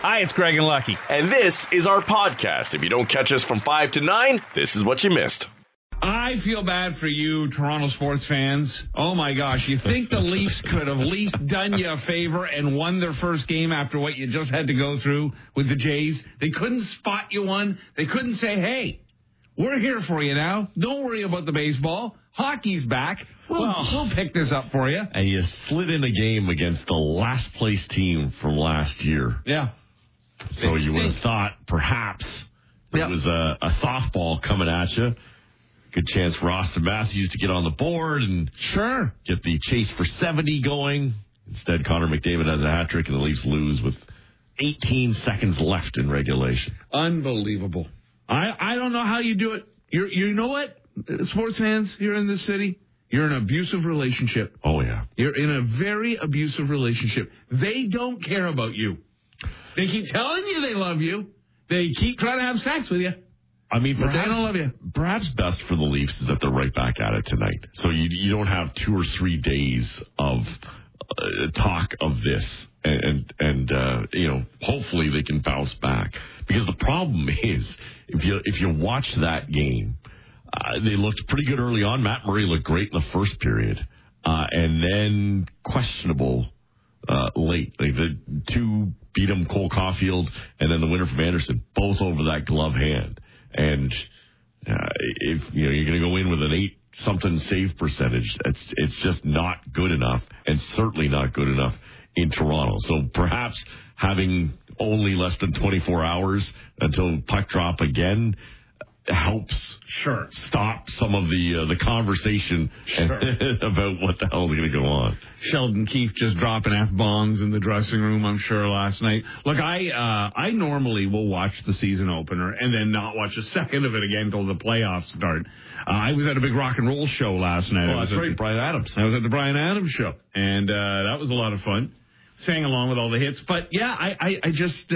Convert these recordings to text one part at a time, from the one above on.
Hi, it's Greg and Lucky. And this is our podcast. If you don't catch us from 5 to 9, this is what you missed. I feel bad for you, Toronto sports fans. Oh my gosh, you think the Leafs could have at least done you a favor and won their first game after what you just had to go through with the Jays? They couldn't spot you one. They couldn't say, hey, we're here for you now. Don't worry about the baseball. Hockey's back. We'll, Well- we'll pick this up for you. and you slid in a game against the last place team from last year. Yeah. So you would have thought perhaps Yep. it was a, a softball coming at you. Good chance for Auston Matthews to get on the board and Sure. get the chase for 70 going. Instead, Connor McDavid has a hat trick and the Leafs lose with 18 seconds left in regulation. Unbelievable. I, I don't know how you do it. You're, you know what? Sports fans here in this city, you're in an abusive relationship. Oh, yeah. You're in a very abusive relationship. They don't care about you. They keep telling you they love you. They keep trying to have sex with you. I mean, But they perhaps, don't love you. perhaps best for the Leafs is that they're right back at it tonight. So you you don't have two or three days of uh, talk of this, and and, and uh, you know, hopefully they can bounce back. Because the problem is, if you if you watch that game, uh, they looked pretty good early on. Matt Murray looked great in the first period, uh, and then questionable uh, late. Like the two beat him, Cole Caufield, and then the winner from Anderson, both over that glove hand. And uh, if you know you're going to go in with an eight something save percentage, it's it's just not good enough, and certainly not good enough in Toronto. So perhaps having only less than 24 hours until puck drop again helps Sure. stop some of the uh, the conversation about what the hell is going to go on. Sheldon Keefe just dropping f bombs in the dressing room. I'm sure last night. Look, I uh, I normally will watch the season opener and then not watch a second of it again until the playoffs start. Uh, I was at a big rock and roll show last night. I Oh, was that's at right, the- Bryan Adams. I was at the Bryan Adams show, and uh, that was a lot of fun. Sang along with all the hits, but yeah, I I, I just.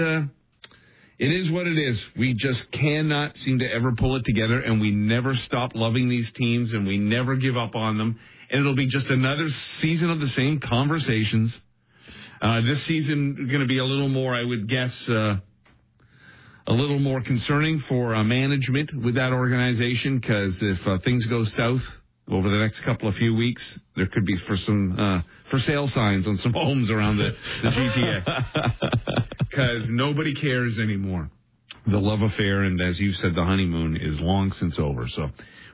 It is what it is. We just cannot seem to ever pull it together, and we never stop loving these teams, and we never give up on them. And it'll be just another season of the same conversations. Uh, this season going to be a little more, I would guess, uh, a little more concerning for uh, management with that organization because if uh, things go south over the next couple of few weeks, there could be for some uh, for sale signs on some homes around the, the GTA because nobody cares anymore. The love affair and, as you said, the honeymoon is long since over. So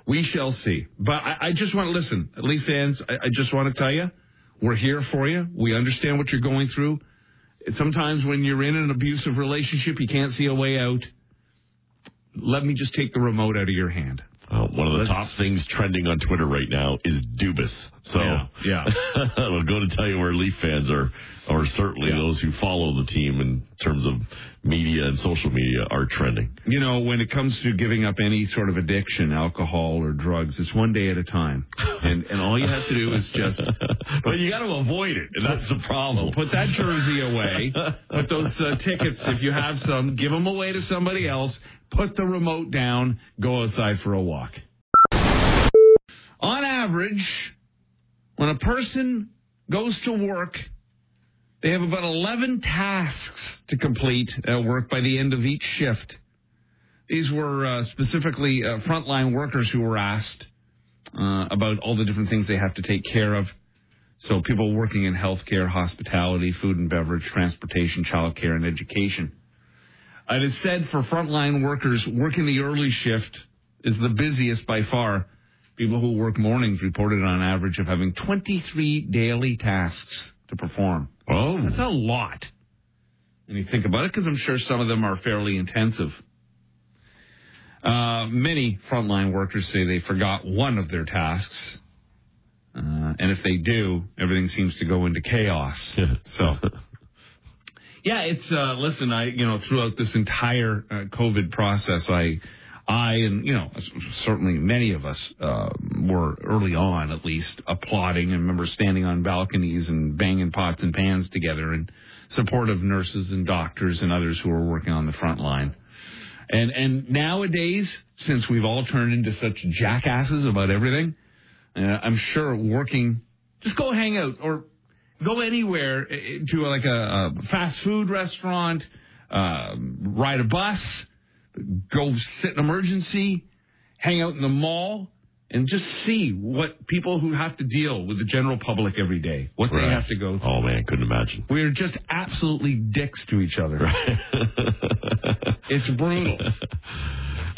we shall see. But I, I just want to listen, Leaf fans. I, I just want to tell you, we're here for you. We understand what you're going through. Sometimes when you're in an abusive relationship, you can't see a way out. Let me just take the remote out of your hand. Uh, one of the Let's- top things trending on Twitter right now is Dubas. So Yeah, yeah. we'll go to tell you where Leaf fans are, or certainly Yeah. those who follow the team in terms of media and social media are trending. You know, when it comes to giving up any sort of addiction, alcohol or drugs, it's one day at a time. And and all you have to do is just but you got to avoid it, and that's the problem. put that jersey away, put those uh, tickets if you have some, give them away to somebody else, put the remote down, go outside for a walk. On average, when a person goes to work, they have about 11 tasks to complete at work by the end of each shift. These were uh, specifically uh, frontline workers who were asked uh, about all the different things they have to take care of. So people working in healthcare, hospitality, food and beverage, transportation, childcare, and education. It is said for frontline workers, working the early shift is the busiest by far. People who work mornings reported on average of having 23 daily tasks to perform. Oh, That's a lot. And you think about it, because I'm sure some of them are fairly intensive. Uh, many frontline workers say they forgot one of their tasks. Uh, and if they do, everything seems to go into chaos. so, yeah, it's, uh, listen, I, you know, throughout this entire uh, COVID process, I, I, and, you know, certainly many of us, uh, were early on at least applauding and remember standing on balconies and banging pots and pans together in support of nurses and doctors and others who are working on the front line. And and nowadays, since we've all turned into such jackasses about everything, uh, I'm sure working, just go hang out or go anywhere uh, to like a, a fast food restaurant, um, ride a bus, go sit in emergency, hang out in the mall, and just see what people who have to deal with the general public every day, what Right. they have to go through. Oh man, couldn't imagine. We're just absolutely dicks to each other. it's brutal.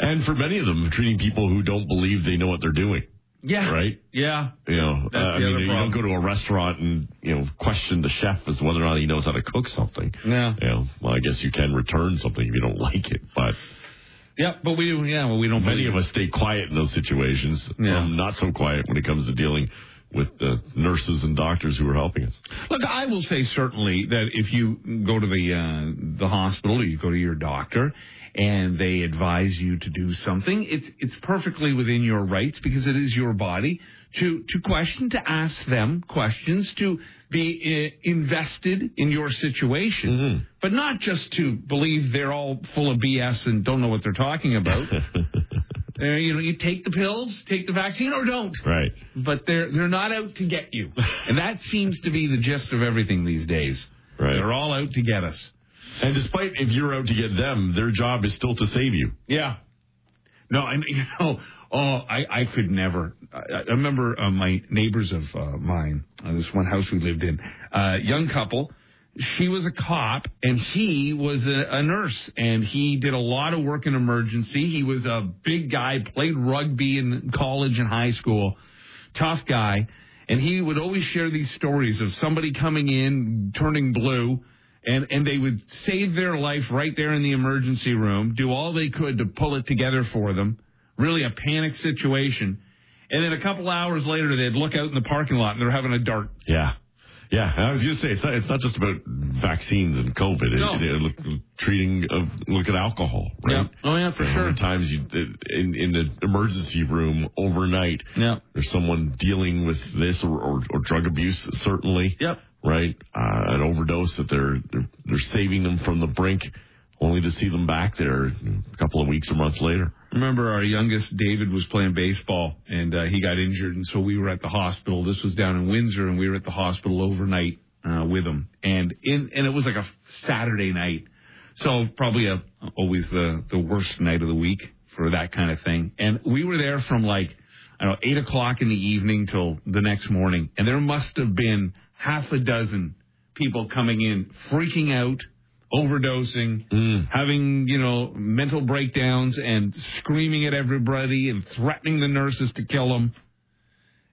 and for many of them, treating people who don't believe they know what they're doing. Yeah. Right? Yeah. You know, uh, I mean, you don't go to a restaurant and you know question the chef as whether or not he knows how to cook something. Yeah. You know, well, I guess you can return something if you don't like it, but Yeah, but we yeah, well we don't many of us stay quiet in those situations. Yeah. Some not so quiet when it comes to dealing with the nurses and doctors who are helping us. Look, I will say certainly that if you go to the uh, the hospital or you go to your doctor and they advise you to do something, it's it's perfectly within your rights because it is your body to to question, to ask them questions, to be uh, invested in your situation, but not just to believe they're all full of BS and don't know what they're talking about. uh, you know, you take the pills, take the vaccine, or don't Right. but they're they're not out to get you, and that seems to be the gist of everything these days. Right. They're all out to get us. And despite if you're out to get them, their job is still to save you. Yeah. No, and you know, oh, I I could never. I, I remember uh, my neighbors of uh, mine. Uh, this one house we lived in, uh, young couple. She was a cop and he was a, a nurse, and he did a lot of work in emergency. He was a big guy, played rugby in college and high school, tough guy. And he would always share these stories of somebody coming in, turning blue, and, and they would save their life right there in the emergency room, do all they could to pull it together for them. Really a panic situation. And then a couple hours later, they'd look out in the parking lot and they're having a dart. Yeah. Yeah, I was going to say it's not, it's not just about vaccines and COVID. It- No. it- look, treating of look at alcohol, right? Yeah. Oh, yeah, for sure. times you in in the emergency room overnight? Yeah. There's someone dealing with this or, or, or drug abuse, certainly. Yep. Right, uh, an overdose that they're, they're they're saving them from the brink, only to see them back there a couple of weeks or months later. Remember, our youngest David was playing baseball and uh, he got injured, and so we were at the hospital. This was down in Windsor, and we were at the hospital overnight uh, with him. And in and it was like a Saturday night, so probably a always the the worst night of the week for that kind of thing. And we were there from like I don't know eight o'clock in the evening till the next morning, and there must have been half a dozen people coming in, freaking out overdosing, having, you know, mental breakdowns and screaming at everybody and threatening the nurses to kill them.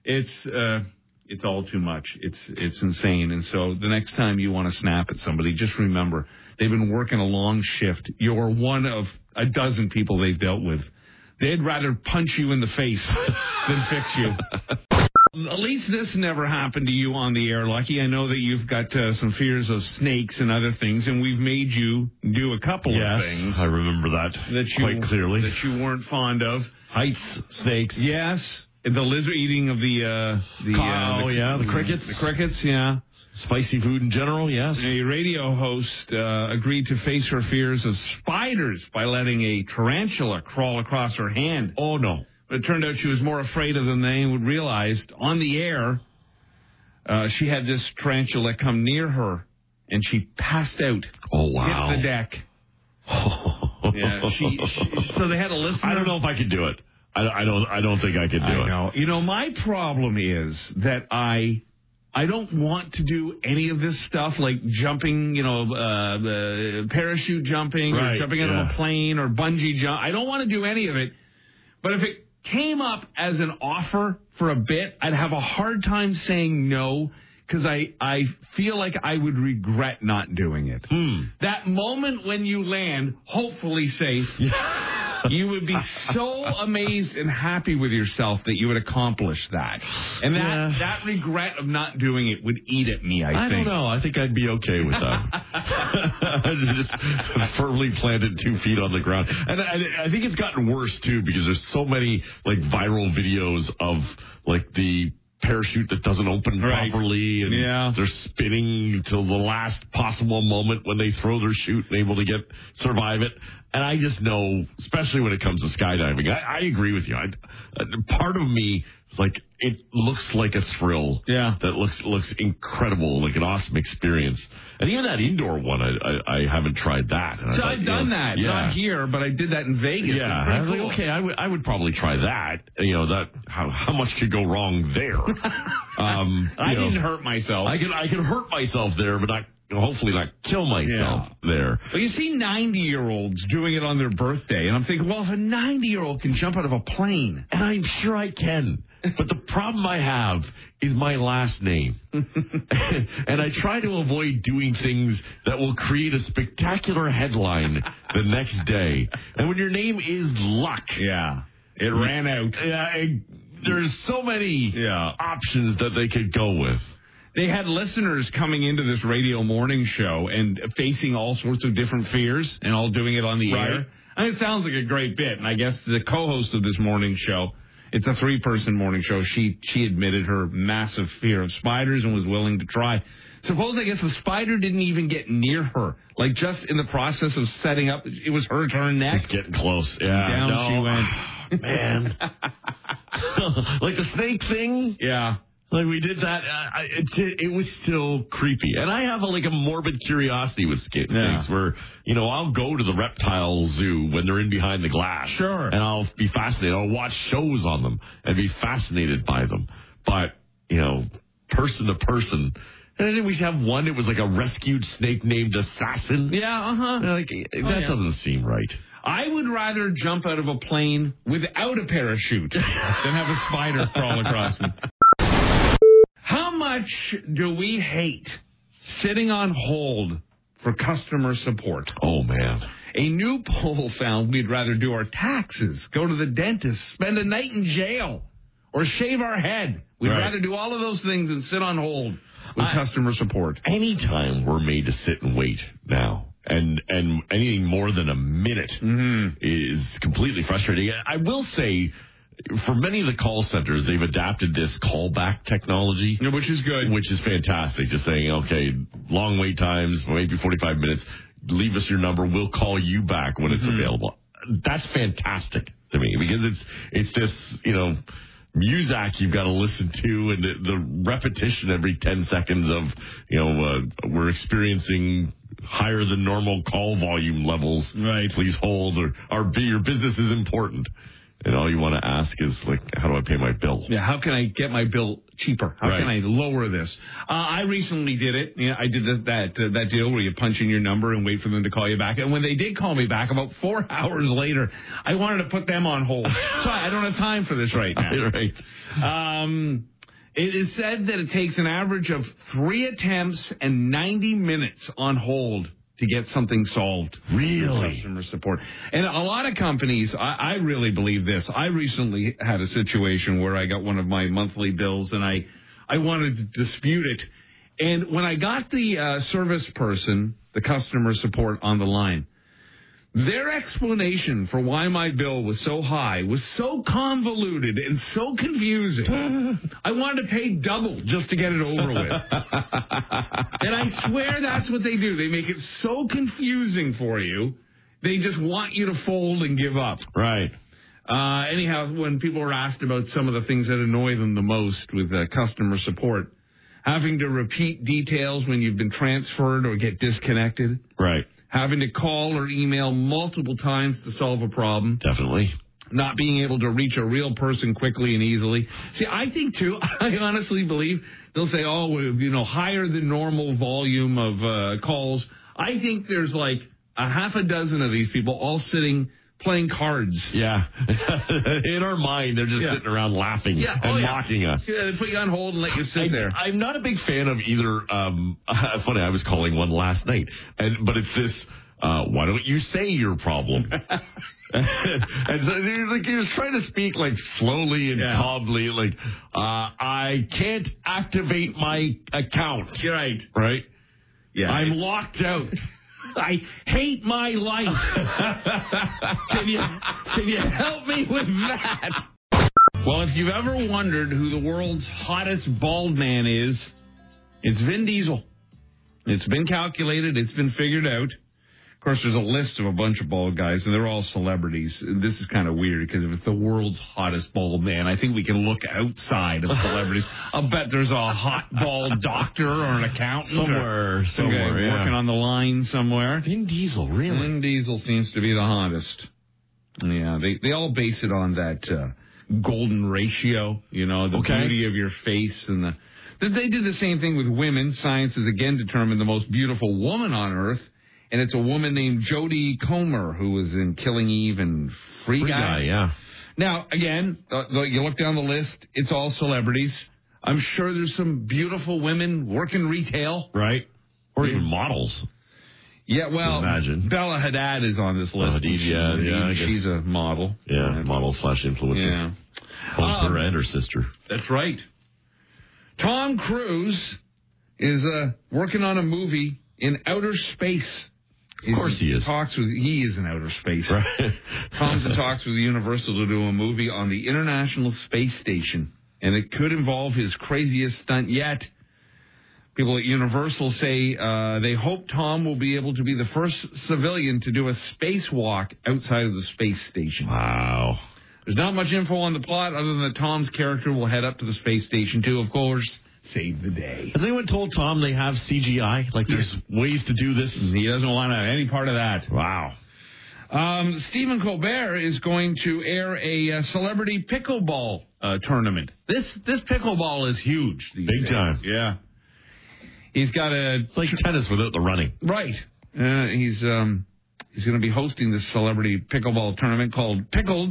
It's uh it's all too much. It's it's insane. And so the next time you want to snap at somebody, just remember they've been working a long shift. You're one of a dozen people they've dealt with. They'd rather punch you in the face than fix you. At least this never happened to you on the air, Lucky. I know that you've got uh, some fears of snakes and other things, and we've made you do a couple of things I remember that, that you quite clearly. that you weren't fond of. Heights, snakes. Yes, the lizard eating of the uh, the uh, Oh, yeah, the crickets. the crickets. Yeah, Spicy food in general, yes. a radio host uh, agreed to face her fears of spiders by letting a tarantula crawl across her hand. Oh no. But it turned out she was more afraid of them than anyone realized. On the air, uh, she had this tarantula come near her, and she passed out, Oh wow. hit the deck. Yeah, she, she. So they had a listener. I don't know if I could do it. I, I don't. I don't think I could do I it. know. You know, my problem is that I I don't want to do any of this stuff like jumping, you know, uh, uh, parachute jumping or jumping out of a plane or bungee jump. I don't want to do any of it. But if it came up as an offer for a bit, I'd have a hard time saying no because I, I feel like I would regret not doing it. Hmm. That moment when you land, hopefully safe, you would be so amazed and happy with yourself that you would accomplish that. And that, Yeah. that regret of not doing it would eat at me, I, I think. don't know. I think I'd be okay with that. Just firmly planted two feet on the ground, and I, I think it's gotten worse too because there's so many like viral videos of like the parachute that doesn't open Right. properly, and Yeah. they're spinning till the last possible moment when they throw their chute and able to get survive it. And I just know, especially when it comes to skydiving, I, I agree with you. I, uh, part of me It's like it looks like a thrill. Yeah. that looks looks incredible, like an awesome experience. And even that indoor one, I I, I haven't tried that. And I So thought, I've done know, that, Yeah. not here, but I did that in Vegas. Yeah, I was cool. like, okay, I would I would probably try that. You know that how how much could go wrong there? um, I know, didn't hurt myself. I can I can hurt myself there, but not hopefully not kill myself there. But you see 90 year olds doing it on their birthday, and I'm thinking, well, if a 90 year old can jump out of a plane, And I'm sure I can. But the problem I have is my last name. and I try to avoid doing things that will create a spectacular headline the next day. And when your name is Luck, yeah, it ran out. yeah, it- there's so many Yeah. options that they could go with. They had listeners coming into this radio morning show and facing all sorts of different fears and all doing it on the Right. air. And it sounds like a great bit. And I guess the co-host of this morning show, it's a three-person morning show. She she admitted her massive fear of spiders and was willing to try. Suppose I guess the spider didn't even get near her. Like just in the process of setting up, it was her turn next. It's getting close. Yeah, Down no. she went. Man. like the snake thing? Yeah. Like we did that. Uh, I- it, it was still creepy, and I have a, like a morbid curiosity with snakes, Yeah. where you know I'll go to the reptile zoo when they're in behind the glass, Sure. and I'll be fascinated. I'll watch shows on them and be fascinated by them. But you know, person to person, and then we have one. It was like a rescued snake named Assassin. Yeah, uh-huh. Like that yeah. doesn't seem right. I would rather jump out of a plane without a parachute than have a spider crawl across me. Much do we hate sitting on hold for customer support? Oh man. A new poll found we'd rather do our taxes, go to the dentist, spend a night in jail, or shave our head. We'd Right. rather do all of those things than sit on hold with I- customer support. anytime we're made to sit and wait now, and and anything more than a minute mm-hmm. is completely frustrating. I will say, for many of the call centers, they've adapted this callback technology, Which is good. which is fantastic. Just saying, okay, long wait times, maybe forty five minutes. Leave us your number. We'll call you back when it's available. That's fantastic to me because it's it's this you know Muzak you've got to listen to and the, the repetition every 10 seconds of, you know, uh, we're experiencing higher than normal call volume levels. Right. Please hold or our, your business is important. And all you want to ask is like, how do I pay my bill? Yeah, how can I get my bill cheaper? How Right. can I lower this? Uh, I recently did it. Yeah, I did that that, uh, that deal where you punch in your number and wait for them to call you back. And when they did call me back, about four hours later, I wanted to put them on hold. so I don't have time for this right now. right. Um, it is said that it takes an average of three attempts and 90 minutes on hold to get something solved. Really? Customer support. And a lot of companies, I, I really believe this. I recently had a situation where I got one of my monthly bills and I, I wanted to dispute it. And when I got the uh, service person, the customer support on the line, their explanation for why my bill was so high was so convoluted and so confusing. I wanted to pay double just to get it over with. and I swear that's what they do. They make it so confusing for you. They just want you to fold and give up. Right. Uh, anyhow, when people are asked about some of the things that annoy them the most with uh, customer support, having to repeat details when you've been transferred or get disconnected, Right. Having to call or email multiple times to solve a problem, Definitely. not being able to reach a real person quickly and easily. See, I think too, I honestly believe they'll say, oh, you know, higher than normal volume of uh, calls. I think there's like a half a dozen of these people all sitting playing cards. Yeah. In our mind, they're just Yeah. sitting around laughing Yeah, and oh, yeah. mocking us. Yeah, they put you on hold and let you sit I, there. I'm not a big fan of either. Um, funny, I was calling one last night, and but it's this. Uh, why don't you say your problem? and so you're like he was trying to speak like slowly and Yeah. calmly, like uh, I can't activate my account. You're right. Right? Yeah. I'm locked out. I hate my life. Can you can you help me with that? Well, if you've ever wondered who the world's hottest bald man is, it's Vin Diesel. It's been calculated, it's been figured out. Of course, there's a list of a bunch of bald guys, and they're all celebrities. This is kind of weird because if it's the world's hottest bald man, I think we can look outside of celebrities. I'll bet there's a hot bald doctor or an accountant Somewhere, or somewhere, yeah. working on the line somewhere. Vin Diesel, really? Vin Diesel seems to be the hottest. Yeah, they they all base it on that uh, golden ratio. You know, the Okay. beauty of your face and the. They did the same thing with women. Science has again determined the most beautiful woman on earth, and it's a woman named Jodie Comer who was in Killing Eve and Free, Free guy, yeah. Now, again, uh, you look down the list; it's all celebrities. I'm sure there's some beautiful women working retail. Right? Or even models. Yeah, well, Imagine. Bella Hadad is on this list. Hadid, yeah, yeah, she's a model. Yeah, model slash influencer. Yeah, Both her Um, and her sister. that's right. Tom Cruise is uh, working on a movie in outer space. Of course he is. Talks with he is in outer space. Right. Tom's in talks with Universal to do a movie on the International Space Station, and it could involve his craziest stunt yet. People at Universal say uh, they hope Tom will be able to be the first civilian to do a spacewalk outside of the space station. Wow. There's not much info on the plot other than that Tom's character will head up to the space station to, of course, save the day. Has anyone told Tom they have CGI? Like there's ways to do this? He doesn't want any part of that. Wow. Um, Stephen Colbert is going to air a uh, celebrity pickleball uh, tournament. This this pickleball is huge. Big days. time. Yeah. He's got a It's like tennis without the running. right. Uh, he's um he's going to be hosting this celebrity pickleball tournament called Pickled.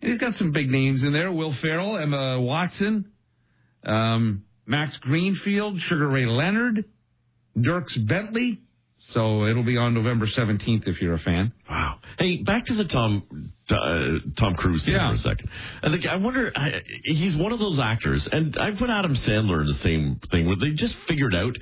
And he's got some big names in there: Will Ferrell, Emma Watson, um, Max Greenfield, Sugar Ray Leonard, Dierks Bentley. So it'll be on November seventeenth if you're a fan. Wow. Hey, back to the Tom uh, Tom Cruise thing Yeah. for a second. I think I wonder. I, he's one of those actors, and I put Adam Sandler in the same thing where they just figured out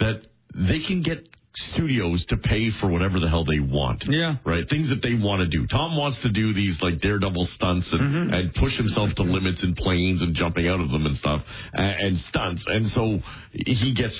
that they can get studios to pay for whatever the hell they want. Yeah. Right. Things that they want to do. Tom wants to do these like daredevil stunts and, Mm-hmm. and push himself to limits in planes and jumping out of them and stuff and, and stunts. And so he gets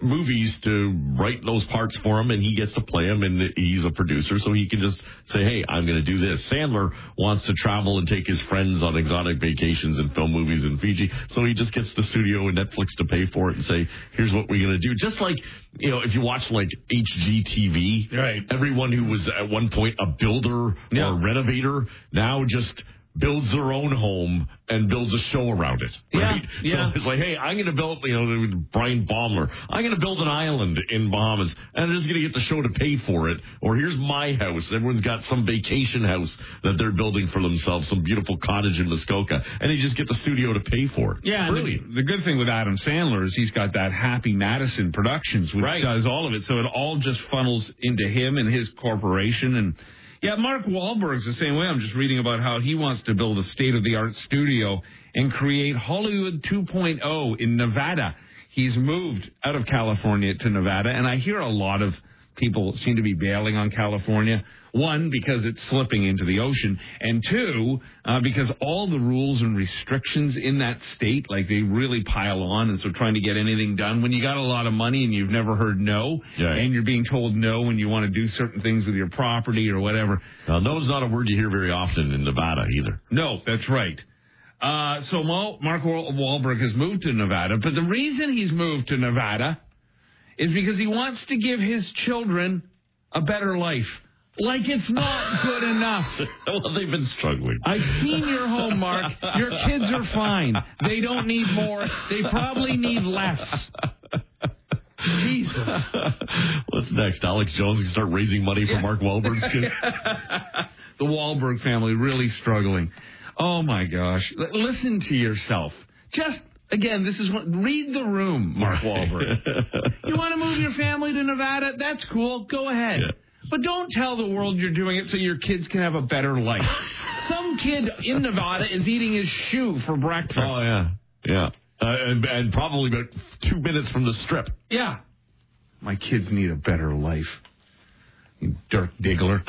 movies to write those parts for him and he gets to play them and he's a producer so he can just say hey i'm going to do this sandler wants to travel and take his friends on exotic vacations and film movies in fiji so he just gets the studio and netflix to pay for it and say here's what we're going to do just like you know if you watch like hgtv Right. everyone who was at one point a builder Yeah. or renovator now just builds their own home and builds a show around it. Right? Yeah, yeah. So it's like, hey, I'm going to build, you know, Bryan Baeumler, I'm going to build an island in Bahamas and I'm just going to get the show to pay for it. Or here's my house. Everyone's got some vacation house that they're building for themselves, some beautiful cottage in Muskoka. And they just get the studio to pay for it. Yeah, Brilliant. The, the good thing with Adam Sandler is he's got that Happy Madison Productions, which Right. does all of it. So it all just funnels into him and his corporation. And yeah, Mark Wahlberg's the same way. I'm just reading about how he wants to build a state of the art studio and create Hollywood 2.0 in Nevada. He's moved out of California to Nevada, and I hear a lot of people seem to be bailing on California. One, because it's slipping into the ocean, and two, uh, because all the rules and restrictions in that state, like they really pile on, and so trying to get anything done when you got a lot of money and you've never heard no, Yeah. and you're being told no when you want to do certain things with your property or whatever. Now, no is not a word you hear very often in Nevada either. No, that's right. Uh, so Mark Wahlberg has moved to Nevada, but the reason he's moved to Nevada is because he wants to give his children a better life. Like it's not good enough. well, they've been struggling. I've seen your home, Mark. Your kids are fine. They don't need more. They probably need less. Jesus. What's next? Alex Jones can start raising money for Mark Wahlberg's kids. the Wahlberg family really struggling. Oh my gosh. Listen to yourself. Just again, this is what read the room, Mark Wahlberg. you want to move your family to Nevada? That's cool. Go ahead. Yeah. But don't tell the world you're doing it so your kids can have a better life. Some kid in Nevada is eating his shoe for breakfast. Oh yeah, yeah, uh, and, and probably about two minutes from the strip. Yeah. My kids need a better life. You Dirk Diggler.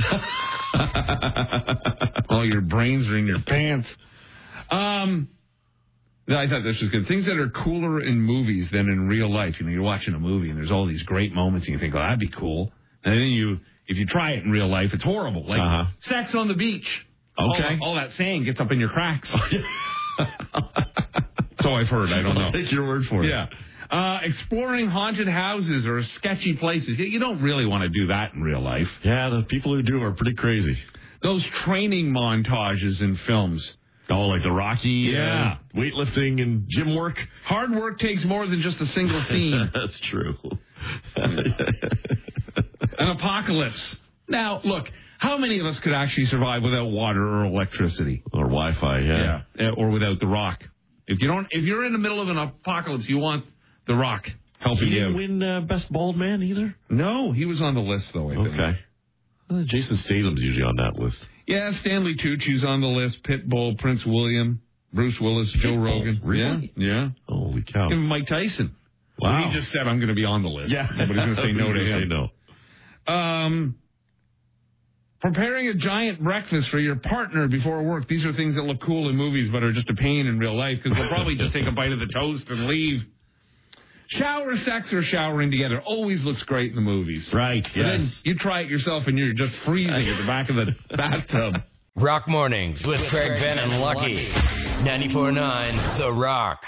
All your brains are in your pants. Um, I thought this was good. Things that are cooler in movies than in real life. You know, you're watching a movie and there's all these great moments and you think, oh, that'd be cool. And then you if you try it in real life, it's horrible. Like Uh-huh. sex on the beach. Okay. that- all that sand gets up in your cracks. so I've heard. I don't know. I'll take your word for it. Yeah. Uh, exploring haunted houses or sketchy places. You don't really want to do that in real life. Yeah, the people who do are pretty crazy. Those training montages in films. Oh, like the Rocky, Yeah. uh, weightlifting and gym work. Hard work takes more than just a single scene. That's true. An apocalypse. Now, look, how many of us could actually survive without water or electricity? or Wi-Fi, yeah. Uh, Or without the rock? If you don't, if you're in the middle of an apocalypse, you want the rock helping He you. didn't win uh, best bald man either. No, he was on the list though. I think. Uh, Jason Statham's usually on that list. Yeah, Stanley Tucci's on the list. Pitbull, Prince William, Bruce Willis, Joe Pitbull, Rogan. really? Yeah, yeah. Holy cow! Even Mike Tyson. Wow. He just said I'm going to be on the list. Yeah, nobody's going to say no to him. No. Um, preparing a giant breakfast for your partner before work. These are things that look cool in movies, but are just a pain in real life because they'll probably just take a bite of the toast and leave. Shower sex or showering together always looks great in the movies. Right. But then you try it yourself and you're just freezing at the back of the bathtub. Rock Mornings with Craig Venn and Lucky. 94.9 The Rock.